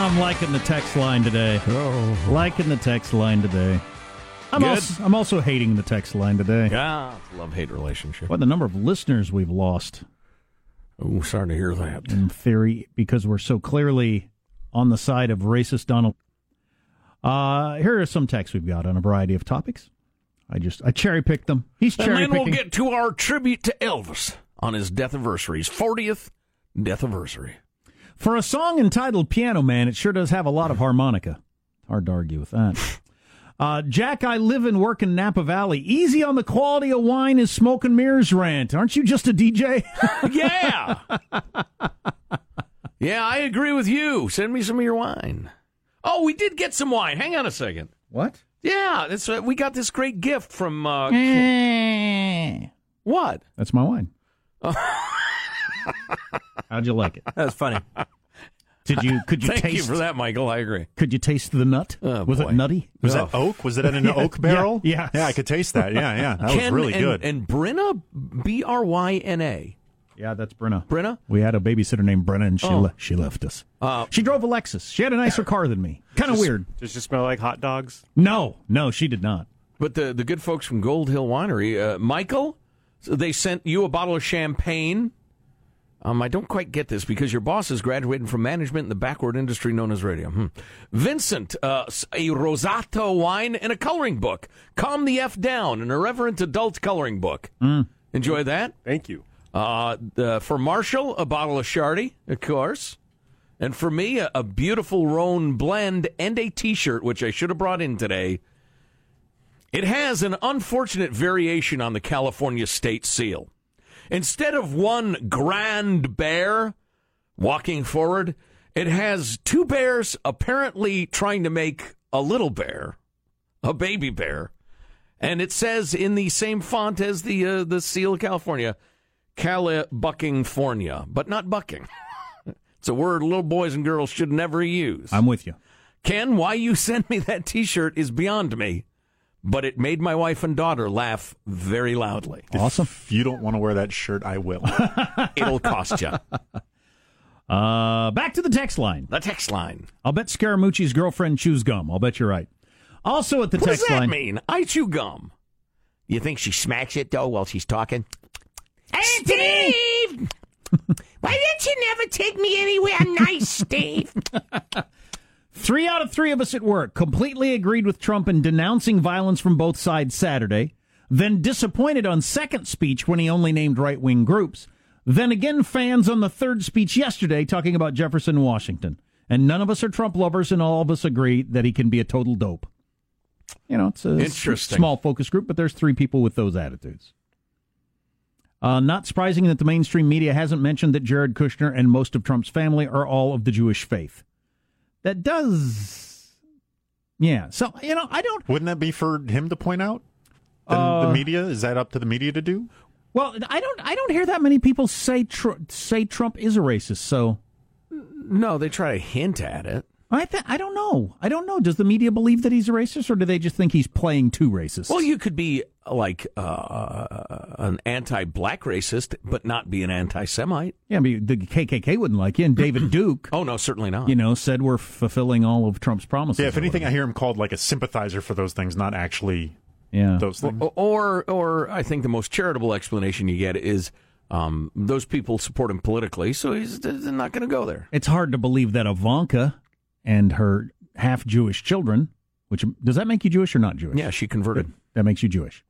I'm liking the text line today. Oh, liking the text line today. I'm Good. also, I'm also hating the text line today. Yeah, love hate relationship. What the number of listeners we've lost Oh, sorry to hear that. in theory because we're so clearly on the side of racist Donald. Uh, here are some texts we've got on a variety of topics. I just I cherry picked them. He's And cherry then we'll get to our tribute to Elvis on his death anniversary, his 40th death anniversary. For a song entitled Piano Man, it sure does have a lot of harmonica. Hard to argue with that. Uh, Jack, I live and work in Napa Valley. Easy on the quality of wine is smoke and mirrors rant. Aren't you just a DJ? Yeah. yeah, I agree with you. Send me some of your wine. Oh, we did get some wine. Hang on a second. what? Yeah, that's uh, we got this great gift from uh, what? That's my wine. How'd you like it? That's funny. Did you could you Thank taste you for that, Michael. I agree. Could you taste the nut? Oh, Was boy. it nutty? Was Oh. that oak? Was it in an oak barrel? yeah. Yeah, I could taste that. Yeah, yeah. That Ken was really and, good. And Brenna, B R Y N A. Yeah, that's Brenna. Brenna? We had a babysitter named Brenna, and she Oh. le- she left us. Uh, she drove a Lexus. She had a nicer car than me. Kind of weird. Does it smell like hot dogs? No, no, she did not. But the the good folks from Gold Hill Winery, uh, Michael, so they sent you a bottle of champagne. Um, I don't quite get this because your boss is graduating from management in the backward industry known as radio. Hmm. Vincent, uh, a Rosato wine and a coloring book. Calm the F down, an irreverent adult coloring book. Enjoy that. Thank you. Uh, the, for Marshall, a bottle of Shardy, of course. And for me, a, a beautiful Rhone blend and a T-shirt, which I should have brought in today. It has an unfortunate variation on the California state seal. Instead of one grand bear walking forward, it has two bears apparently trying to make a little bear, a baby bear. And it says in the same font as the uh, the seal of California, Cali Buckingfornia, but not bucking. it's a word little boys and girls should never use. I'm with you. Ken, why you sent me that T-shirt is beyond me, but it made my wife and daughter laugh very loudly. Awesome. If you don't want to wear that shirt, I will. It'll cost you. Uh, back to the text line. The text line. I'll bet Scaramucci's girlfriend chews gum. I'll bet you're right. Also at the What does text that line. mean? I chew gum. You think she smacks it though while she's talking? Hey, Steve! Why didn't you never take me anywhere nice, Steve? Three out of three of us at work completely agreed with Trump in denouncing violence from both sides Saturday, then disappointed on second speech when he only named right wing groups, then again fans on the third speech yesterday talking about Jefferson Washington. And none of us are Trump lovers, and all of us agree that he can be a total dope. You know, it's a Interesting. small focus group, but there's three people with those attitudes. Uh, not surprising that the mainstream media hasn't mentioned that Jared Kushner and most of Trump's family are all of the Jewish faith. That does, yeah. So you know, I don't. Wouldn't that be for him to point out? The, Uh, the media is that up to the media to do? Well, I don't. I don't hear that many people say tr- say Trump is a racist. So No, they try to hint at it. I th- I don't know. I don't know. Does the media believe that he's a racist, or do they just think he's playing too racist? Well, you could be like uh, an anti-black racist, but not be an anti-Semite. Yeah, I mean, the KKK wouldn't like you. And David Duke, Oh no, certainly not. you know, said we're fulfilling all of Trump's promises. Yeah, if or anything, I hear him called like a sympathizer for those things, not actually yeah. those things. Or, or I think the most charitable explanation you get is um, those people support him politically, so he's they're not going to go there. It's hard to believe that Ivanka and her half Jewish children, which does that make you Jewish or not Jewish? Yeah, she converted. That makes you Jewish.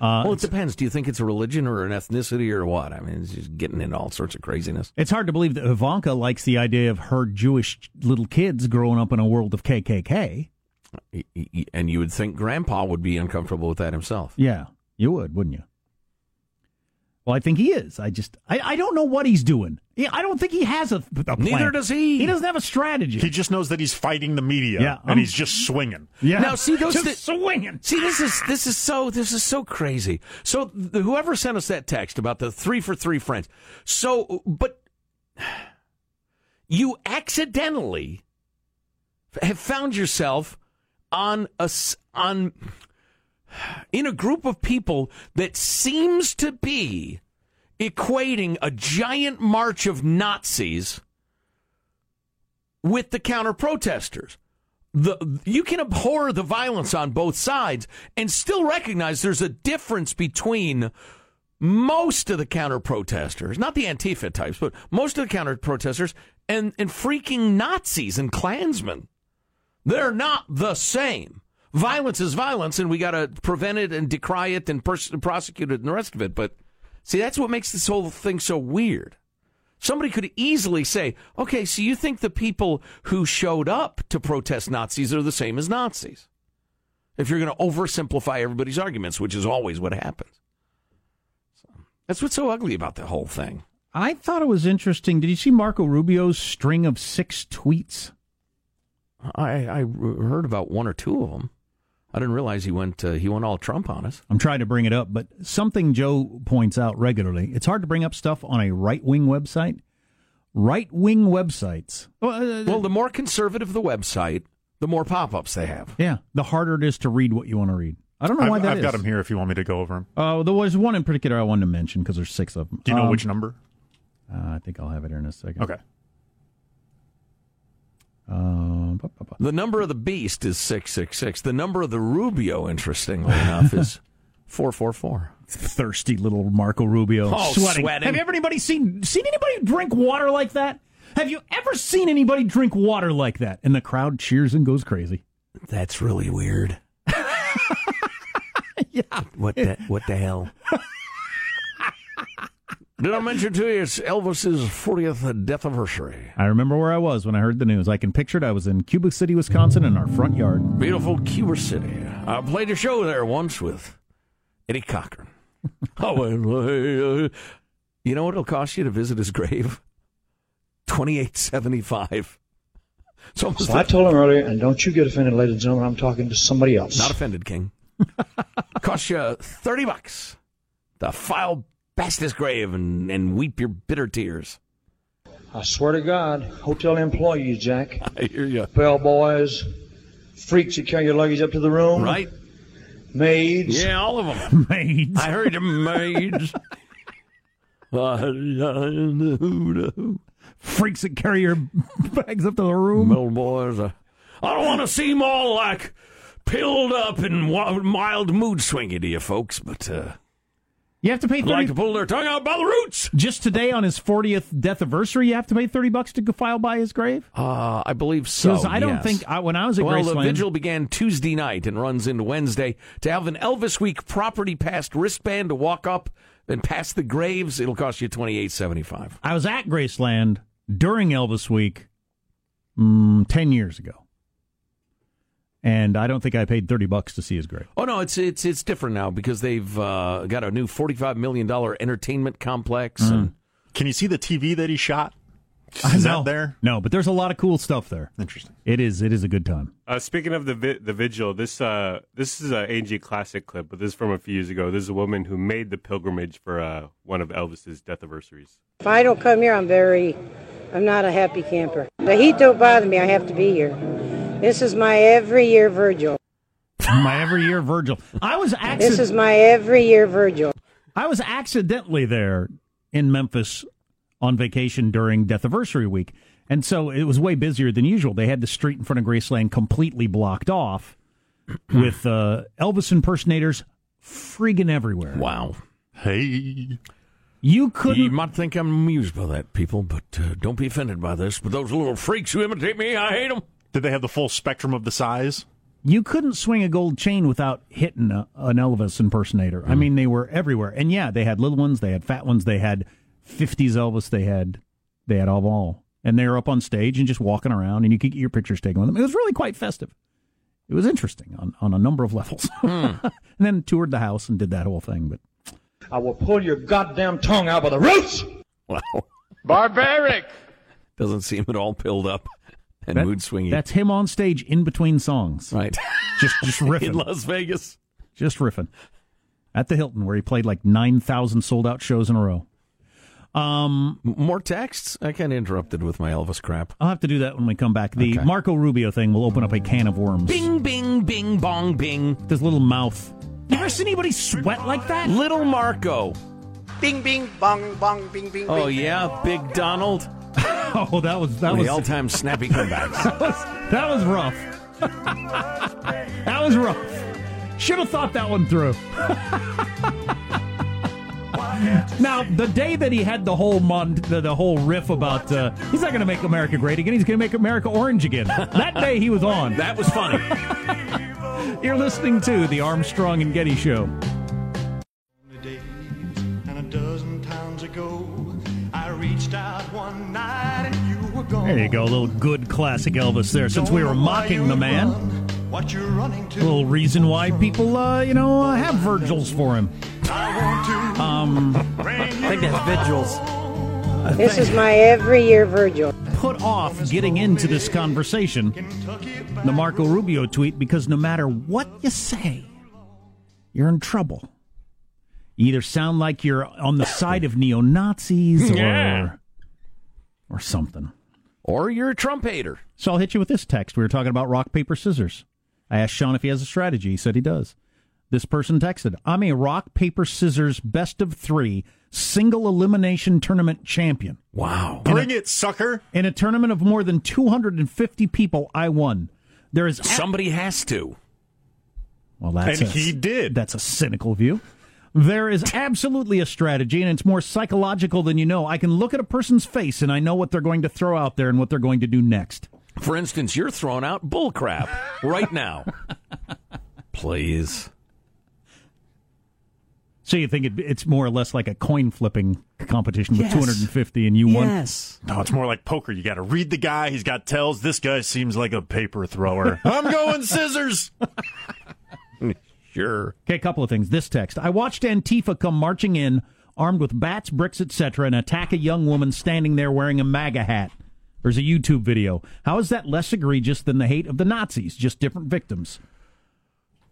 Uh, Well, it depends. Do you think it's a religion or an ethnicity or what? I mean, it's just getting into all sorts of craziness. It's hard to believe that Ivanka likes the idea of her Jewish little kids growing up in a world of KKK. And you would think Grandpa would be uncomfortable with that himself. Yeah, you would, wouldn't you? Well, I think he is. I just, I, I don't know what he's doing. Yeah, I don't think he has a, a plan. Neither does he. He doesn't have a strategy. He just knows that he's fighting the media, Yeah, and I'm- he's just swinging. yeah. Now, see, those just thi- swinging. See, this is this is so this is so crazy. So th- whoever sent us that text about the three for three friends. So, but you accidentally have found yourself on a on in a group of people that seems to be equating a giant march of Nazis with the counter protesters the you can abhor the violence on both sides and still recognize there's a difference between most of the counter protesters, not the Antifa types, but most of the counter protesters and, and freaking Nazis and Klansmen. They're not the same. Violence is violence, and we got to prevent it and decry it and pers- prosecute it and the rest of it. But see, that's what makes this whole thing so weird. Somebody could easily say, okay, so you think the people who showed up to protest Nazis are the same as Nazis? If you're going to oversimplify everybody's arguments, which is always what happens. So, that's what's so ugly about the whole thing. I thought it was interesting. Did you see Marco Rubio's string of six tweets? I, I heard about one or two of them. I didn't realize he went uh, he went all Trump on us. I'm trying to bring it up, but something Joe points out regularly. It's hard to bring up stuff on a right wing website. Right wing websites. Well, uh, Well, the more conservative the website, the more pop ups they have. yeah, the harder it is to read what you want to read. I don't know why I've, that I've is. got them here if you want me to go over him. Uh, there was one in particular I wanted to mention because there's six of them. Do you know Um, which number? Uh, I think I'll have it here in a second. Okay. Uh, Bu- The number of the beast is 666. The number of the Rubio, interestingly enough, is 444. thirsty little Marco Rubio Oh, sweating. sweating. Have you anybody seen seen anybody drink water like that? Have you ever seen anybody drink water like that? And the crowd cheers and goes crazy. That's really weird. yeah. What the, what the hell? Did I mention to you it's Elvis's 40th death anniversary? I remember where I was when I heard the news. I can picture it. I was in Cuba City, Wisconsin, in our front yard. Beautiful Cuba City. I played a show there once with Eddie Cochran. oh, well, uh, you know what it'll cost you to visit his grave? Twenty-eight seventy-five. So almost So I told him earlier, and don't you get offended, ladies and gentlemen, I'm talking to somebody else. Not offended, King. Cost you 30 bucks to file his grave and, and weep your bitter tears. I swear to God, hotel employees, Jack, I hear you. bellboys, freaks that carry your luggage up to the room, Right? maids. Yeah, all of them. Maids. I heard you, maids. Freaks that carry your bags up to the room. Mill boys. Uh, I don't want to seem all like pilled up and wa- mild mood swingy to you folks, but uh, You have to pay I'd like 30 to pull their tongue out by the roots. just today on his 40th death anniversary. You have to pay 30 bucks to file by his grave. Uh, I believe so. Because I don't yes. think I, when I was at Well, the vigil began Tuesday night and runs into Wednesday. To have an Elvis Week property passed wristband to walk up and pass the graves, it'll cost you twenty eight seventy five. I was at Graceland during Elvis Week mm, 10 years ago. And I don't think I paid 30 bucks to see his grave. Oh no, it's it's it's different now because they've uh, got a new forty five million dollar entertainment complex. And Can you see the TV that he shot? Is know. that there? No, but there's a lot of cool stuff there. Interesting. It is. It is a good time. Uh, speaking of the vi- the vigil, this uh, this is a AG classic clip, but this is from a few years ago. This is a woman who made the pilgrimage for uh, one of Elvis's death anniversaries. If I don't come here, I'm very, I'm not a happy camper. The heat don't bother me. I have to be here. This is my every year Virgil. my every year Virgil. I was This is my every year Virgil. I was accidentally there in Memphis on vacation during Death Anniversary week. And so it was way busier than usual. They had the street in front of Graceland completely blocked off with uh, Elvis impersonators friggin' everywhere. Wow. Hey. You couldn't. You might think I'm amused by that, people, but uh, don't be offended by this. But those little freaks who imitate me, I hate them. Did they have the full spectrum of the size? You couldn't swing a gold chain without hitting a, an Elvis impersonator. I hmm. mean, they were everywhere. And yeah, they had little ones, they had fat ones, they had 50s Elvis, they had they had all all. And they were up on stage and just walking around, and you could get your pictures taken with them. It was really quite festive. It was interesting on, on a number of levels. Hmm. and then toured the house and did that whole thing. But I will pull your goddamn tongue out by the roots. Wow. Barbaric. Doesn't seem at all pilled up and that- mood swingy. that's him on stage in between songs, right. just just riffing. In Las Vegas. just riffing at the Hilton, where he played like nine thousand sold out shows in a row. Um, More texts? I kind of interrupted with my Elvis crap. I'll have to do that when we come back. The Okay. Marco Rubio thing will open up a can of worms. Bing, bing, bing, bong, bing. His little mouth. You ever seen anybody sweat like that? Little Marco. Bing, bing, bong, bong, bing, bing. Oh, yeah, Big Donald. Oh, that was that The was the all-time snappy comebacks. that was rough. that was rough. Should have thought that one through. now, the day that he had the whole mon- the, the whole riff about uh, he's not going to make America great again, he's going to make America orange again. That day he was on. that was funny. You're listening to the Armstrong and Getty Show. There you go, a little good classic Elvis there. Since we were mocking the man, What you're running to. a little reason why people, uh, you know, uh, have Virgils for him. I Um, I think that's Vigils. This is my every year Virgil. put off getting into this conversation, the Marco Rubio tweet, because no matter what you say, you're in trouble. You either sound like you're on the side of neo Nazis or Yeah. or something. Or you're a Trump hater. So I'll hit you with this text. We were talking about rock, paper, scissors. I asked Sean if he has a strategy. He said he does. This person texted, I'm a rock, paper, scissors, best of three, single elimination tournament champion. Wow. Bring it, sucker. In a tournament of more than 250 people, I won. There is. a- Somebody has to. well, that's And a- he did. That's a cynical view. There is absolutely a strategy, and it's more psychological than you know. I can look at a person's face, and I know what they're going to throw out there and what they're going to do next. For instance, you're throwing out bullcrap right now. Please. So you think it, it's more or less like a coin flipping competition with 250 and you won? Yes. No, it's more like poker. You got to read the guy. He's got tells. This guy seems like a paper thrower. I'm going scissors. Sure. Okay, a couple of things. This text. I watched Antifa come marching in, armed with bats, bricks, etc., and attack a young woman standing there wearing a MAGA hat. There's a YouTube video. How is that less egregious than the hate of the Nazis? Just different victims.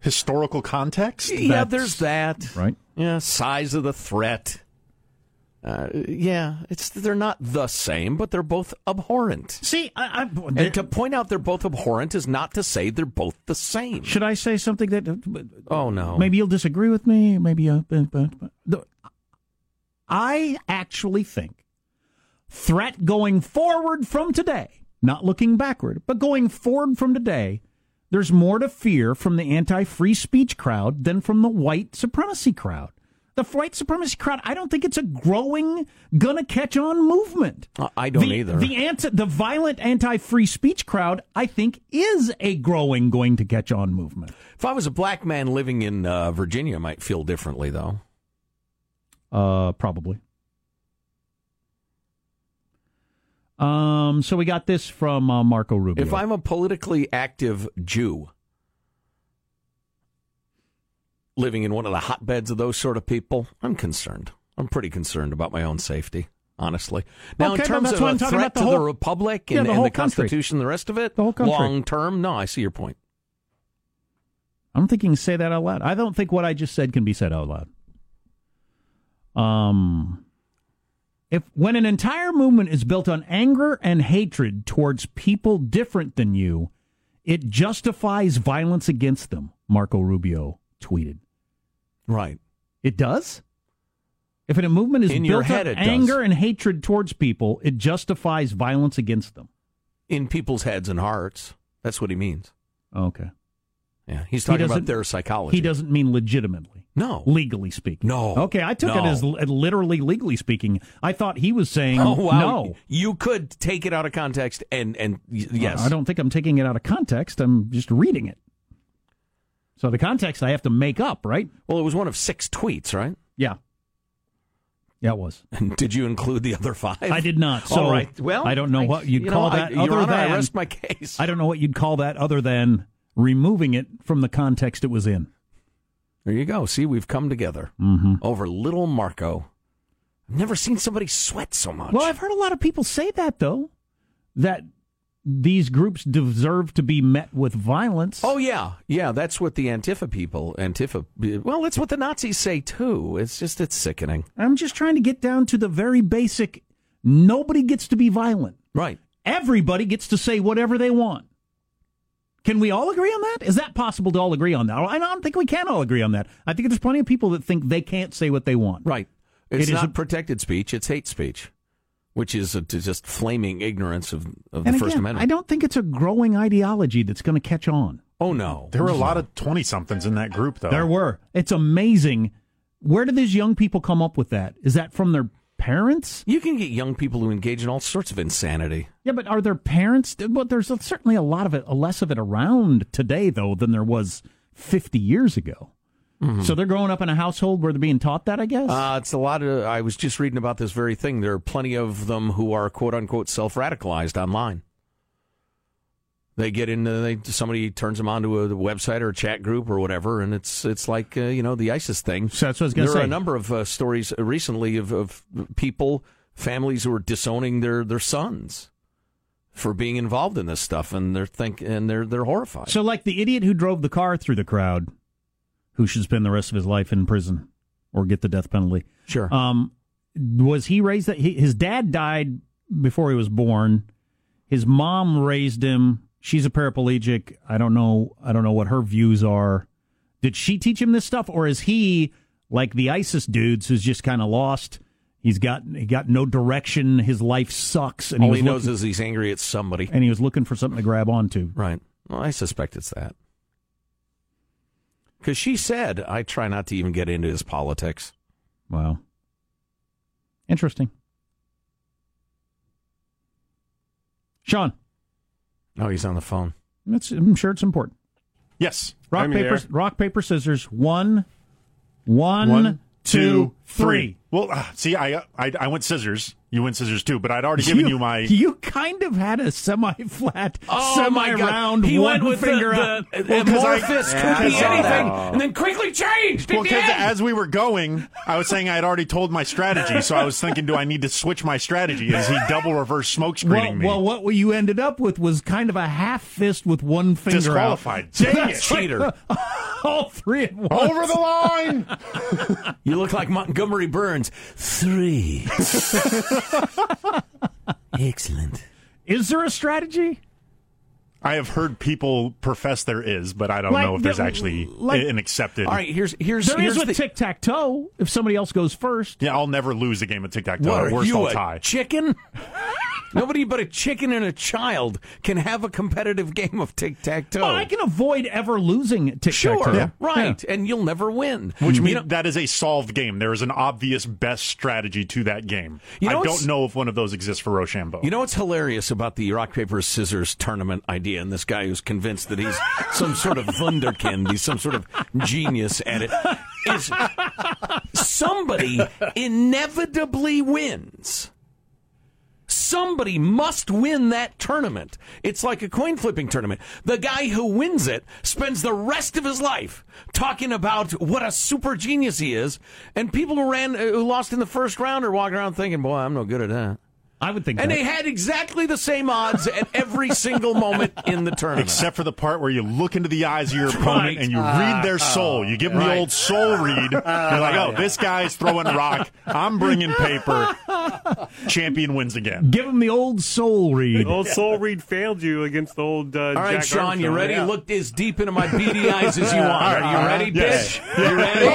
Historical context. Yeah, That's- there's that. Right? Yeah, size of the threat. Uh, yeah, it's they're not the same, but they're both abhorrent. See, I, I, And to point out they're both abhorrent is not to say they're both the same. should I say something that Oh no. maybe you'll disagree with me? Maybe uh, but, but, but- I actually think threat going forward from today, not looking backward, but going forward from today, there's more to fear from the anti-free speech crowd than from the white supremacy crowd. The white supremacy crowd, I don't think it's a growing, gonna catch on movement. Uh, I don't the, either. The anti, the violent anti-free speech crowd, I think, is a growing, going to catch on movement. If I was a black man living in uh, Virginia, I might feel differently though. Uh, probably. Um, so we got this from uh, Marco Rubio. If I'm a politically active Jew living in one of the hotbeds of those sort of people, I'm concerned. I'm pretty concerned about my own safety, honestly. Now, Okay, in terms of a threat the to the whole- republic Yeah, and, the and the. Constitution, the rest of it, The whole country. long term, no, I see your point. I don't think you can say that out loud. I don't think what I just said can be said out loud. Um, if when an entire movement is built on anger and hatred towards people different than you, it justifies violence against them. Marco Rubio tweeted. Right. It does? If a movement is In built head, up it does. anger and hatred towards people, it justifies violence against them. In people's heads and hearts. That's what he means. Oh, okay. Yeah. He's He talking about their psychology. He doesn't mean legitimately. No. Legally speaking. No. Okay, I took it as literally legally speaking. I thought he was saying Oh, wow. no. You could take it out of context and, and yes. I don't think I'm taking it out of context. I'm just reading it. So the context I have to make up, right? Well, it was one of six tweets, right? Yeah. Yeah, it was. And did you include the other five? I did not. So All right. Well, I don't know I- what you'd you call know, I- that Your other Honor, than I rest my case. I don't know what you'd call that other than removing it from the context it was in. There you go. See, we've come together Mm-hmm. over little Marco. I've never seen somebody sweat so much. Well, I've heard a lot of people say that though, that these groups deserve to be met with violence. Oh yeah, yeah. That's what the Antifa people, Antifa. Well, that's what the Nazis say too. It's just it's sickening. I'm just trying to get down to the very basic. Nobody gets to be violent. Right. Everybody gets to say whatever they want. Can we all agree on that? Is that possible to all agree on that? I don't think we can all agree on that. I think there's plenty of people that think they can't say what they want. Right. It's It not protected speech. It's hate speech, which is a, to just flaming ignorance of, of the And First Amendment. I don't think it's a growing ideology that's going to catch on. oh no. There were a lot of 20 somethings in that group, though. There were. It's amazing. Where do these young people come up with that? Is that from their parents? You can get young people who engage in all sorts of insanity. Yeah, but are their parents? Well, there's certainly a lot of it, less of it around today, though, than there was 50 years ago. So they're growing up in a household where they're being taught that, I guess. Uh, it's a lot of. I was just reading about this very thing. There are plenty of them who are quote unquote self radicalized online. They get into they somebody turns them onto a website or a chat group or whatever, and it's it's like uh, you know the ISIS thing. So that's what I was gonna say. there are a number of uh, stories recently of, of people, families who are disowning their their sons for being involved in this stuff, and they're think and they're they're horrified. So, like the idiot who drove the car through the crowd, who should spend the rest of his life in prison or get the death penalty. sure. Um, was he raised that? He, his dad died before he was born. His mom raised him. She's a paraplegic. I don't know. I don't know what her views are. Did she teach him this stuff, or is he like the ISIS dudes who's just kind of lost? He's got he got no direction. His life sucks, and All he, he knows looking, is he's angry at somebody. and he was looking for something to grab onto. Right. Well, I suspect it's that. Because she said, I try not to even get into his politics. Wow. Interesting. Sean, Oh, he's on the phone. it's, I'm sure it's important. Yes. Rock I'm paper there. rock paper scissors. One, one, One, two, three. Well, uh, see, I, I I went scissors. You went scissors too, but I'd already given you, my. You kind of had a semi-flat, Oh, semi-round, He one went with finger the, up. the, Well, 'cause I- amorphous, Yeah, could be anything, that. and then quickly changed at Well, because as we were going, I was saying I had already told my strategy, so I was thinking, do I need to switch my strategy? Is he double reverse smoke screening Well, me? well, what you ended up with was kind of a half fist with one finger Disqualified. out. Dang That's it. Cheater. all three at once. Over the line. You look like Montgomery Burns. Three. Excellent. Is there a strategy? I have heard people profess there is, but I don't Like know if there's the- actually like- an accepted. All right, here's here's There here's is the, with tic tac toe. If somebody else goes first, Yeah, I'll never lose a game of tic tac toe. What are worst, you, I'll a tie. chicken? Nobody but a chicken and a child can have a competitive game of tic tac toe. well, I can avoid ever losing tic tac Sure, toe. right, and you'll never win. Which You means know- that is a solved game. There is an obvious best strategy to that game. You know I don't know if one of those exists for Rochambeau. You know what's hilarious about the rock paper scissors tournament idea, and this guy who's convinced that he's some sort of wunderkind, he's some sort of genius at it, is somebody inevitably wins. Somebody must win that tournament. It's like a coin flipping tournament. The guy who wins it spends the rest of his life talking about what a super genius he is, and people who ran, uh, who lost in the first round are walking around thinking, "Boy, I'm no good at that." I would think And that. they had exactly the same odds at every single moment in the tournament. Except for the part where you look into the eyes of your opponent Right. and you read their soul. You give them Right. the old soul read. You're like, oh, this guy's throwing rock. I'm bringing paper. Champion wins again. Give him the old soul read. The Old Soul read failed you against the old. Uh, All right, Jack Sean, you Armstrong. ready? Yeah. Look as deep into my beady eyes as you want. Are you ready, Yes. bitch? You ready? All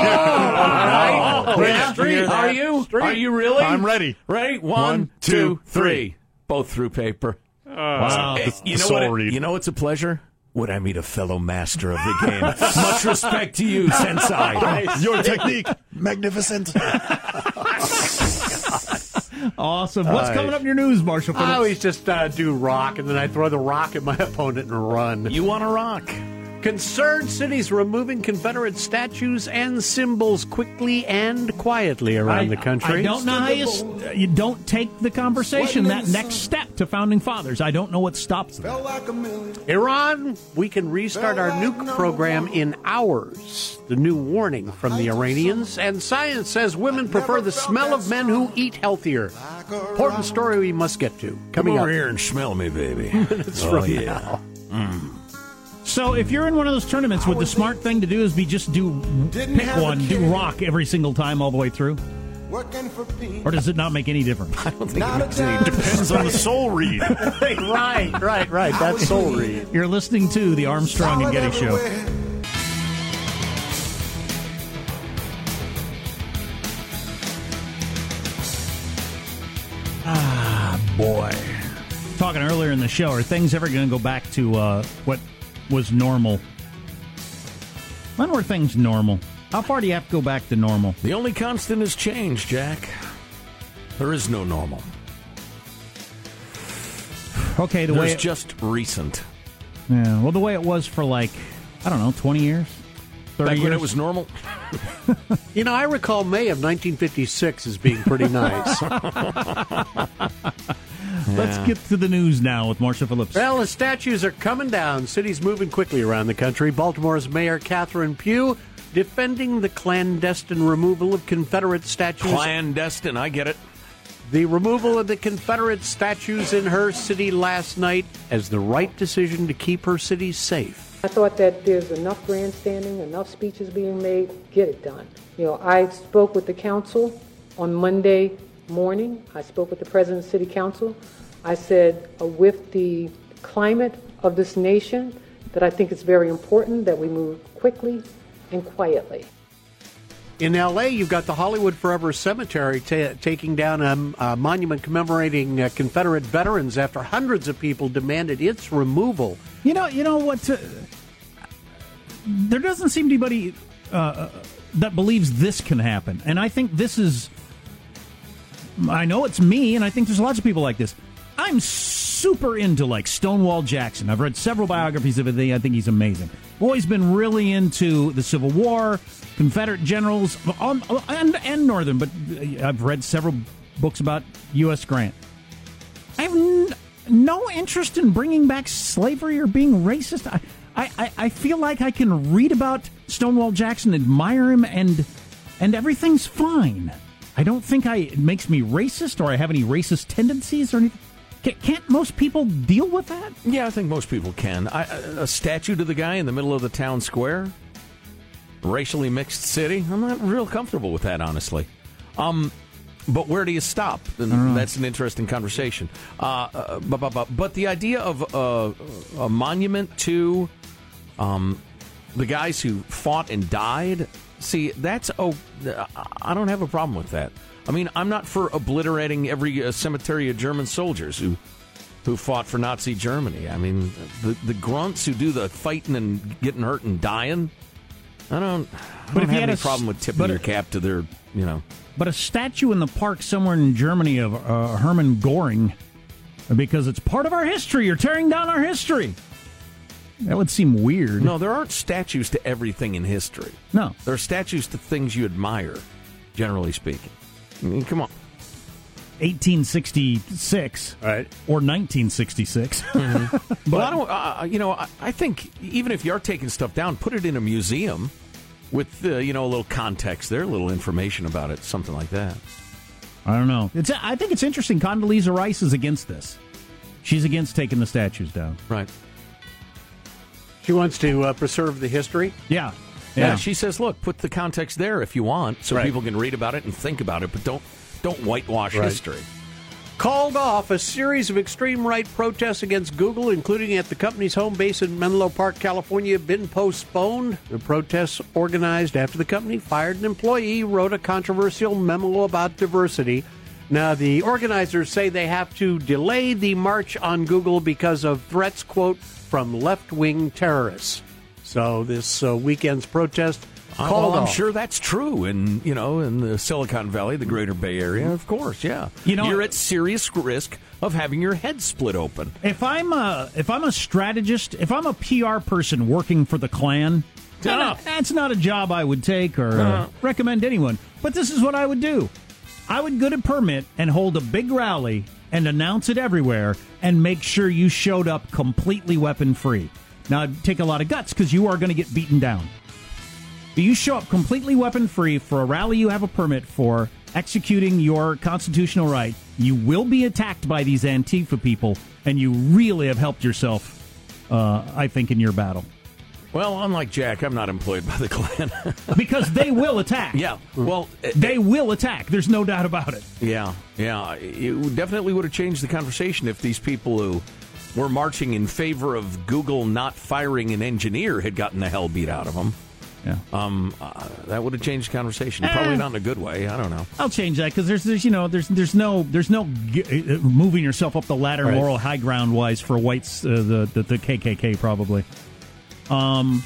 right. Yeah. Street. Are you? Are you really? I'm ready. Ready? One, One, two, two, three. three. Both through paper. Wow. Hey, you know what? read. You know what's a pleasure? Would I meet a fellow master of the game? Much respect to you, Sensei. Your technique, magnificent. Awesome. What's coming up in your news, Marshall? I always just uh, do rock, and then I throw the rock at my opponent and run. You want to rock? Concerned cities removing Confederate statues and symbols quickly and quietly around the country. I don't know how you, s- you don't take the conversation that next step to founding fathers. I don't know what stops them. Iran, we can restart our nuke program in hours. The new warning from the Iranians. And science says women prefer the smell of men who eat healthier. Important story we must get to. Come over up. here and smell me, baby. Minutes Oh, from yeah. now. Mm. So if you're in one of those tournaments, would the smart thing to do is be just do pick one, do rock every single time all the way through, or does it not make any difference? I don't think it makes any difference. Depends on the soul read. right, right, right. That's soul read. You're listening to the Armstrong and Getty Show. Ah, boy. Talking earlier in the show, are things ever going to go back to uh, what was normal? When were things normal? How far do you have to go back to normal? The only constant is change, Jack. There is no normal. Okay, the way There's it, just recent. yeah, well, the way it was for like I don't know, twenty years, thirty Back years. when it was normal. You know, I recall May of 1956 as being pretty nice. Let's get to the news now with Marshall Phillips. Well, the statues are coming down. Cities moving quickly around the country. Baltimore's Mayor Catherine Pugh defending the clandestine removal of Confederate statues. Clandestine, I get it. the removal of the Confederate statues in her city last night as the right decision to keep her city safe. I thought that there's enough grandstanding, enough speeches being made, get it done. You know, I spoke with the council on Monday morning. I spoke with the president of city council. I said, uh, with the climate of this nation, that I think it's very important that we move quickly and quietly. In LA, you've got the Hollywood Forever Cemetery ta taking down a, a monument commemorating uh, Confederate veterans after hundreds of people demanded its removal. You know, you know what? Uh, there doesn't seem to be anybody uh, that believes this can happen, and I think this is. I know it's me, and I think there's lots of people like this. I'm super into like Stonewall Jackson. I've read several biographies of it. I think he's amazing. Always been really into the Civil War, Confederate generals, um, and and Northern. But I've read several books about U.S. Grant. I have n- no interest in bringing back slavery or being racist. I, I- I feel like I can read about Stonewall Jackson, admire him, and and everything's fine. I don't think I it makes me racist or I have any racist tendencies or anything. Can't most people deal with that? Yeah, I think most people can. I, a statue to the guy in the middle of the town square, racially mixed city. I'm not real comfortable with that, honestly. Um, but where do you stop? That's an interesting conversation. Uh, uh, but, but, but, but the idea of uh, a monument to um, the guys who fought and died, see, that's oh, I don't have a problem with that. I mean, I'm not for obliterating every uh, cemetery of German soldiers who who fought for Nazi Germany. I mean, the the grunts who do the fighting and getting hurt and dying. I don't. I But don't if you have had any a problem with tipping your cap to their, you know. But a statue in the park somewhere in Germany of uh, Hermann Goring, because it's part of our history. You're tearing down our history. That would seem weird. No, there aren't statues to everything in history. No. There are statues to things you admire, generally speaking. I mean, come on. 1866 Right. or 1966. But I don't. Uh, you know, I, I think even if you are taking stuff down, put it in a museum with uh, you know a little context there, a little information about it, something like that. I don't know. It's. I think it's interesting. Condoleezza Rice is against this. She's against taking the statues down. Right. She wants to uh, preserve the history. Yeah. Yeah. Yeah. She says, look, put the context there if you want, so Right. people can read about it and think about it, but don't Don't whitewash Right. history. called off a series of extreme right protests against Google, including at the company's home base in Menlo Park, California, have been postponed. The protests organized after the company fired an employee, wrote a controversial memo about diversity. Now, the organizers say they have to delay the march on Google because of threats, quote, from left wing terrorists. So, this uh, weekend's protest Uh, well, I'm off. sure that's true, in you know, in the Silicon Valley, the Greater Bay Area, of course. Yeah, You know- you're at serious risk of having your head split open. If I'm a if I'm a strategist, if I'm a PR person working for the Klan, Yeah. that's not a job I would take or uh, recommend anyone. But this is what I would do: I would get a permit and hold a big rally and announce it everywhere, and make sure you showed up completely weapon free. Now, it'd take a lot of guts because you are going to get beaten down. But you show up completely weapon free for a rally you have a permit for, executing your constitutional right. You will be attacked by these Antifa people, and you really have helped yourself, uh, I think, in your battle. Well, unlike Jack, I'm not employed by the Klan. Because they will attack. yeah, well, uh, They will attack. There's no doubt about it. yeah, yeah. It definitely would have changed the conversation if these people who were marching in favor of Google not firing an engineer had gotten the hell beat out of them. Yeah. Um, uh, that would have changed the conversation. Probably Eh. not in a good way. I don't know. I'll change that because there's, there's, you know, there's, there's no, there's no g- uh, moving yourself up the ladder Right. moral high ground wise for whites, uh, the, the the KKK probably. Um,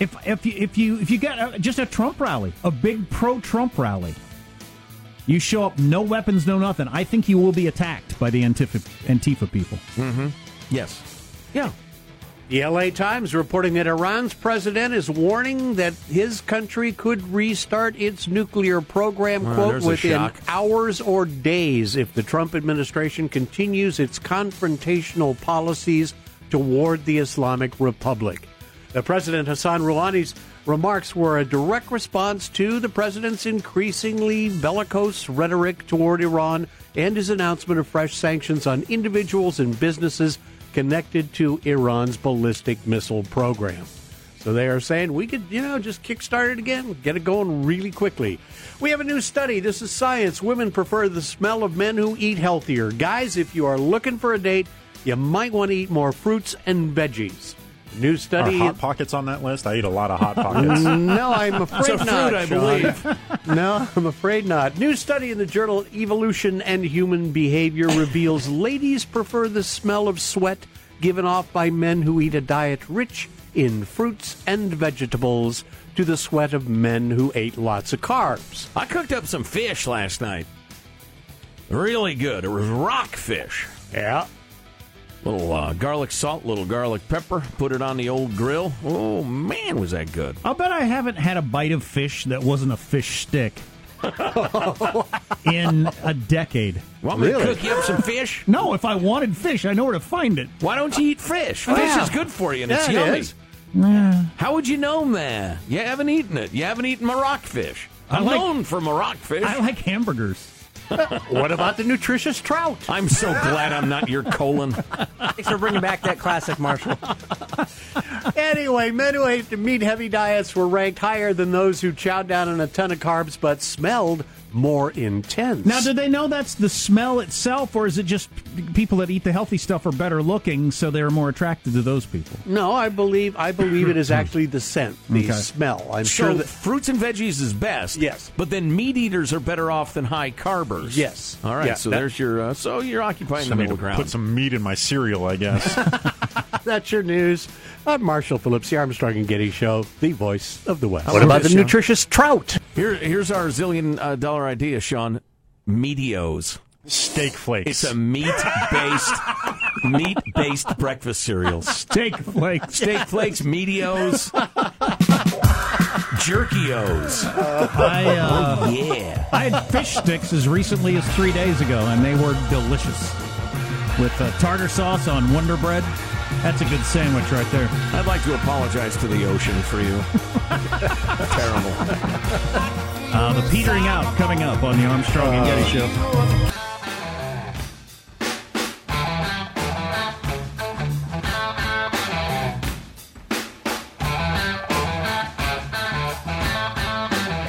if if you if you if you got uh, just a Trump rally, a big pro Trump rally, you show up, no weapons, no nothing. I think you will be attacked by the Antifa Antifa people. Yes. Yeah. The LA Times reporting that Iran's president is warning that his country could restart its nuclear program, Well, quote, within hours or days if the Trump administration continues its confrontational policies toward the Islamic Republic. The President Hassan Rouhani's remarks were a direct response to the president's increasingly bellicose rhetoric toward Iran and his announcement of fresh sanctions on individuals and businesses connected to Iran's ballistic missile program. So they are saying we could, you know, just kickstart it again, get it going really quickly. We have a new study. This is science. Women prefer the smell of men who eat healthier. Guys, if you are looking for a date, you might want to eat more fruits and veggies. New Are study. hot pockets on that list? I eat a lot of hot pockets. No, I'm afraid It's a not. fruit, I believe. no, I'm afraid not. New study in the journal Evolution and Human Behavior reveals ladies prefer the smell of sweat given off by men who eat a diet rich in fruits and vegetables to the sweat of men who ate lots of carbs. I cooked up some fish last night. Really good. It was rockfish. Yeah. Little uh, garlic salt, little garlic pepper. Put it on the old grill. Oh man, was that good! I'll bet I haven't had a bite of fish that wasn't a fish stick in a decade. Want me Really? to cook you up some fish? No, if I wanted fish, I know where to find it. Why don't you eat fish? Fish Yeah. is good for you and it's Yeah, it yummy. is. How would you know man? You haven't eaten it. You haven't eaten my rockfish. I I'm like- known for my rockfish. I like hamburgers. What about the nutritious trout? I'm so glad I'm not your colon. Thanks for bringing back that classic, Marshall. Anyway, men who ate meat heavy diets were ranked higher than those who chowed down on a ton of carbs but smelled more intense. Now, do they know that's the smell itself, or is it just people that eat the healthy stuff are better looking, so they're more attracted to those people? No, I believe I believe it is actually the scent, the Okay. smell. I'm So sure that fruits and veggies is best. Yes. but then meat eaters are better off than high carbers. Yes. All right. Yeah, so that- there's your. Uh, so you're occupying the middle ground. put some meat in my cereal, I guess. that's your news. I'm Marshall Phillips, the Armstrong and Getty Show, the voice of the West. What about about the this, Sean? nutritious trout? Here, here's our zillion uh, dollar idea, Sean. Meatios. Steak flakes. It's a meat based, meat based breakfast cereal. Steak flakes. Steak flakes, meatios, jerkios. I, uh, Yeah. I had fish sticks as recently as three days ago, and they were delicious. With uh, tartar sauce on Wonder Bread. That's a good sandwich right there. I'd like to apologize to the ocean for you. Terrible. Uh, the petering out coming up on the Armstrong and Getty Show.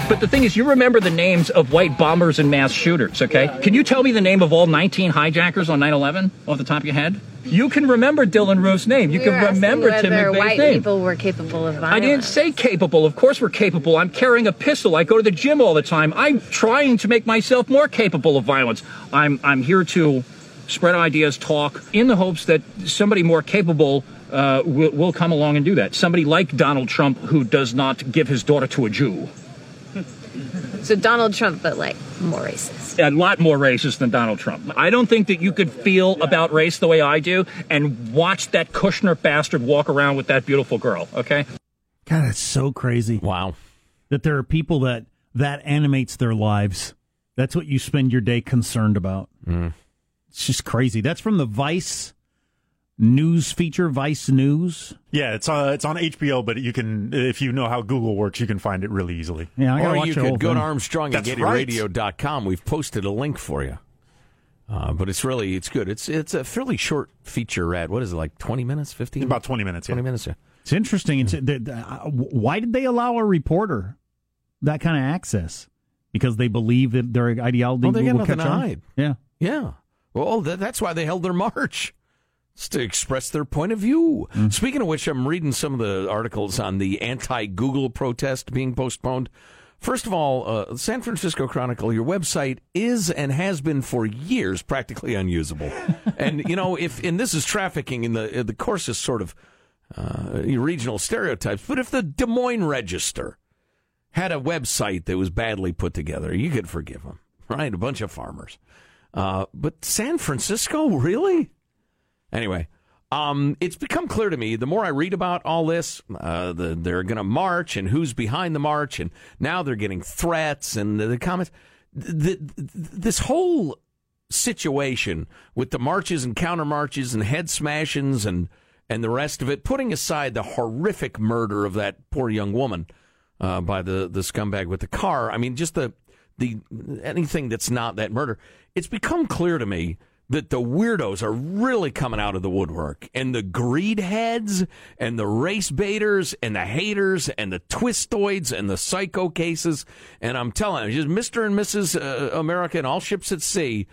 But the thing is, you remember the names of white bombers and mass shooters, okay? Can you tell me the name of all 19 hijackers on 9 11 off the top of your head? You can remember Dylann Roof's name. You We can remember Tim McVeigh's white name. people were capable of violence. I didn't say capable. Of course we're capable. I'm carrying a pistol. I go to the gym all the time. I'm trying to make myself more capable of violence. I'm I'm here to spread ideas, talk, in the hopes that somebody more capable uh, will, will come along and do that. Somebody like Donald Trump who does not give his daughter to a Jew. So Donald Trump, but like more racist. A lot more racist than Donald Trump. I don't think that you could feel about race the way I do and watch that Kushner bastard walk around with that beautiful girl, okay? God, it's so crazy. Wow. That there are people that that animates their lives. That's what you spend your day concerned about. Mm. It's just crazy. That's from the Vice news feature, Vice News. Yeah, it's uh, it's on HBO, but you can if you know how Google works, you can find it really easily. Yeah, I gotta or watch you the could go to. Armstrong and That's Getty right. Radio.com. We've posted a link for you. Uh, but it's really it's good. It's it's a fairly short feature ad. What is it like? Twenty minutes, fifteen? About twenty minutes. Twenty Yeah. minutes. Yeah. It's interesting. It's the- the- uh, why did they allow a reporter that kind of access? Because they believe that their ideology Well, they got will nothing catch to on? hide. Yeah. Yeah. Well, that, that's why they held their march. To express their point of view. Speaking of which, I'm reading some of the articles on the anti Google protest being postponed. First of all, uh, San Francisco Chronicle, your website is and has been for years practically unusable. and, you know, if, and this is trafficking in the, the coarsest sort of uh, regional stereotypes, but if the Des Moines Register had a website that was badly put together, you could forgive them, right? A bunch of farmers. Uh, but San Francisco, really? Anyway, um, it's become clear to me the more I read about all this, uh, the, they're going to march and who's behind the march, and now they're getting threats and the, the comments. The, this whole situation with the marches and counter marches and head smashings and and the rest of it, putting aside the horrific murder of that poor young woman uh, by the the scumbag with the car. I mean, just the the anything that's not that murder. It's become clear to me that the weirdos are really coming out of the woodwork, and the greed heads, and the race baiters, and the haters, and the twistoids, and the psycho cases. And I'm telling you, Mister and Mrs. Uh, America and all ships at sea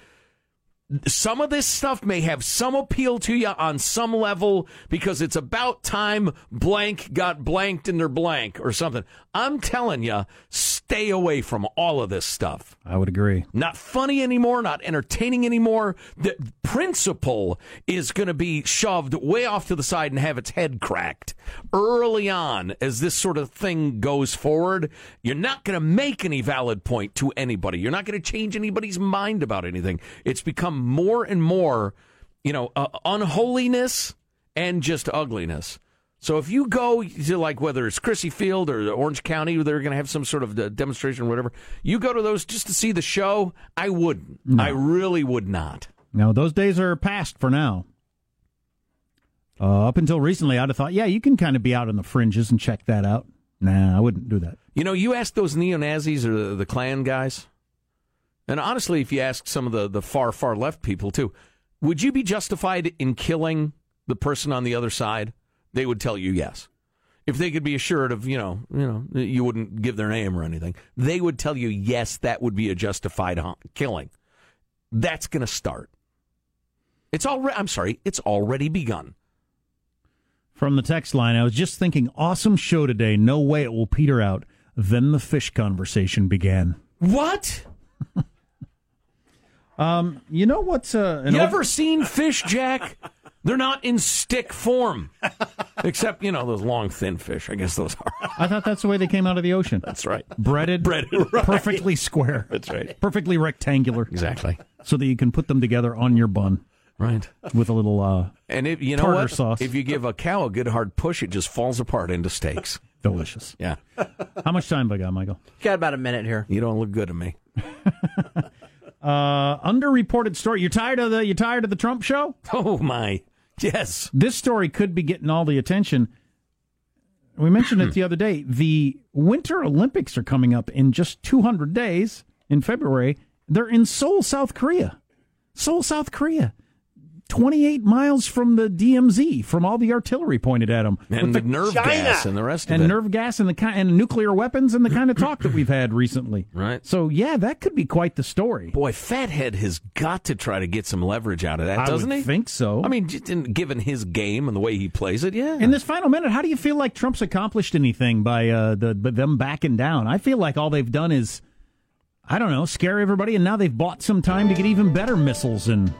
some of this stuff may have some appeal to you on some level because it's about time blank got blanked in their blank or something. I'm telling you, stay away from all of this stuff. I would agree. Not funny anymore, not entertaining anymore. The principle is going to be shoved way off to the side and have its head cracked early on as this sort of thing goes forward. You're not going to make any valid point to anybody. You're not going to change anybody's mind about anything. It's become more and more, you know, uh, unholiness and just ugliness. So if you go to like whether it's Crissy Field or Orange County, they're going to have some sort of demonstration or whatever. You go to those just to see the show. I wouldn't. I really would not. No, those days are past for now. Uh, up until recently, I'd have thought, yeah, you can kind of be out on the fringes and check that out. Nah, I wouldn't do that. You know, you ask those neo Nazis or the, the Klan guys, and honestly, if you ask some of the, the far, far left people too, would you be justified in killing the person on the other side? They would tell you yes. If they could be assured of, you know, you know, you wouldn't give their name or anything, they would tell you yes, that would be a justified killing. That's going to start. It's already. I'm sorry, it's already begun. From the text line, I was just thinking, awesome show today. No way it will peter out. Then the fish conversation began. What? Um, you know what's uh, you ever seen fish, Jack? They're not in stick form, except you know those long, thin fish. I guess those are. I thought that's the way they came out of the ocean. That's right. Breaded, Breaded, right. perfectly square. That's right. Perfectly rectangular. Exactly. So that you can put them together on your bun. Right. With a little uh, And if you know tartar what, sauce. if you give a cow a good hard push, it just falls apart into steaks. Delicious. Yeah. How much time have I got, Michael? Got about a minute here. You don't look good to me. Uh, underreported story. You're tired of the you tired of the Trump show? Oh my. Yes. This story could be getting all the attention. We mentioned it the other day. The Winter Olympics are coming up in just 200 days in February. They're in Seoul, South Korea. Seoul, South Korea. 28 miles from the DMZ, from all the artillery pointed at them, And With the nerve gas and the rest of and it. nerve gas and the kind and nuclear weapons and the kind of talk that we've had recently. Right. So yeah, that could be quite the story. Boy, Fathead has got to try to get some leverage out of that, I doesn't would he? think so. I mean, just in, given his game and the way he plays it, yeah. In this final minute, how do you feel like Trump's accomplished anything by uh, the by them backing down? I feel like all they've done is, I don't know, scare everybody, and now they've bought some time to get even better missiles and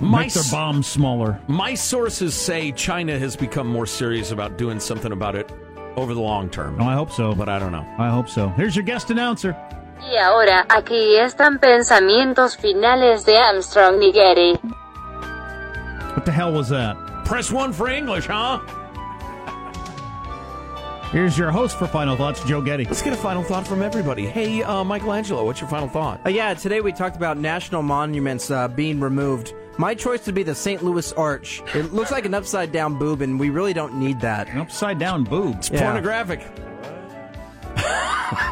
My make their bombs smaller. My sources say China has become more serious about doing something about it over the long term. No, I hope so. But I don't know. I hope so. Here's your guest announcer. Y ahora, aquí están pensamientos finales de Armstrong y Getty. What the hell was that? Press one for English, huh? Here's your host for Final Thoughts, Joe Getty. Let's get a final thought from everybody. Hey, uh, Michelangelo, what's your final thought? Uh, yeah, today we talked about national monuments uh, being removed. My choice would be the St. Louis Arch. It looks like an upside down boob, and we really don't need that. An upside down boob. It's pornographic.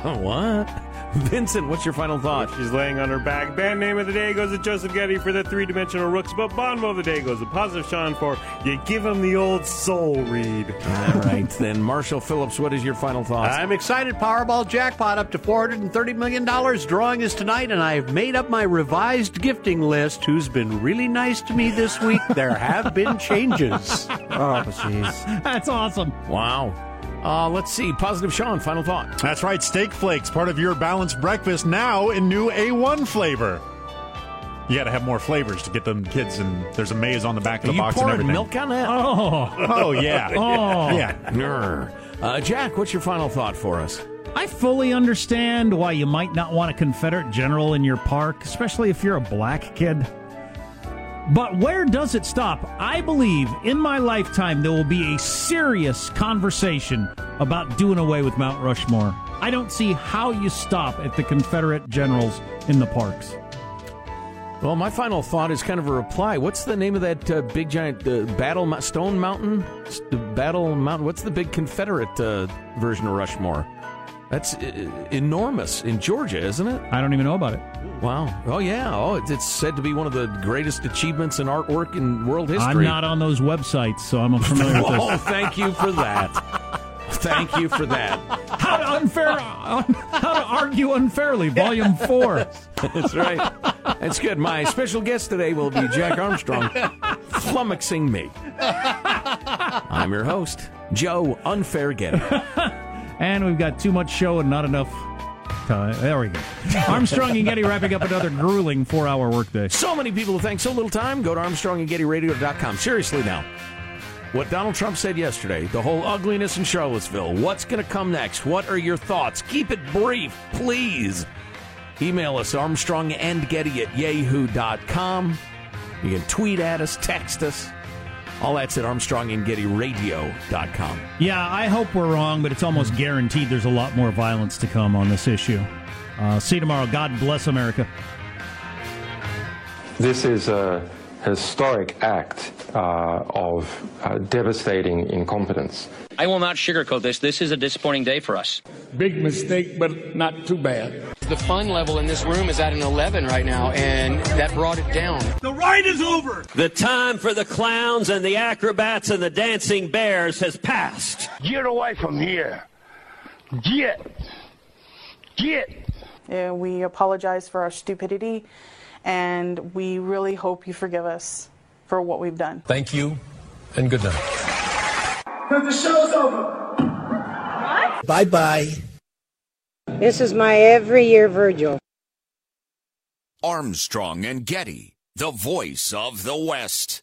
what? Vincent, what's your final thought? She's laying on her back. Band name of the day goes to Joseph Getty for the three dimensional rooks, but Bonbo of the day goes to Positive Sean for you give him the old soul read. All right, then, Marshall Phillips, what is your final thought? I'm excited. Powerball jackpot up to $430 million. Drawing is tonight, and I've made up my revised gifting list. Who's been really nice to me this week? There have been changes. Oh, jeez. That's awesome. Wow. Uh, let's see. Positive Sean, final thought. That's right, steak flakes, part of your balanced breakfast now in new A1 flavor. You got to have more flavors to get them kids, and there's a maze on the back of Are the you box and everything. milk on that? Oh. Oh yeah, Oh. yeah. Grr. Uh, Jack, what's your final thought for us? I fully understand why you might not want a Confederate general in your park, especially if you're a black kid. But where does it stop? I believe in my lifetime there will be a serious conversation about doing away with Mount Rushmore. I don't see how you stop at the Confederate generals in the parks. Well, my final thought is kind of a reply. What's the name of that uh, big giant uh, battle Stone Mountain? The Battle Mountain. What's the big Confederate uh, version of Rushmore? That's uh, enormous in Georgia, isn't it? I don't even know about it. Wow. Oh yeah. Oh, it's, said to be one of the greatest achievements in artwork in world history. I'm not on those websites, so I'm unfamiliar with this. Oh, thank you for that. thank you for that. How to unfair, how to argue unfairly, Volume Four. That's right. That's good. My special guest today will be Jack Armstrong, flummoxing me. I'm your host, Joe Unfair Getty. And we've got too much show and not enough time. There we go. Armstrong and Getty wrapping up another grueling four hour workday. So many people who think so little time. Go to ArmstrongandGettyRadio.com. Seriously now. What Donald Trump said yesterday, the whole ugliness in Charlottesville, what's going to come next? What are your thoughts? Keep it brief, please. Email us, armstrongandgetty at yahoo.com. You can tweet at us, text us. All that's at armstrongandgettyradio.com. Yeah, I hope we're wrong, but it's almost guaranteed there's a lot more violence to come on this issue. Uh, see you tomorrow. God bless America. This is a historic act uh, of uh, devastating incompetence. I will not sugarcoat this. This is a disappointing day for us. Big mistake, but not too bad. The fun level in this room is at an 11 right now, and that brought it down. The ride is over. The time for the clowns and the acrobats and the dancing bears has passed. Get away from here. Get. Get. Uh, we apologize for our stupidity, and we really hope you forgive us for what we've done. Thank you, and good night. Because the show's over. What? Bye bye. This is my every year Virgil. Armstrong and Getty, the voice of the West.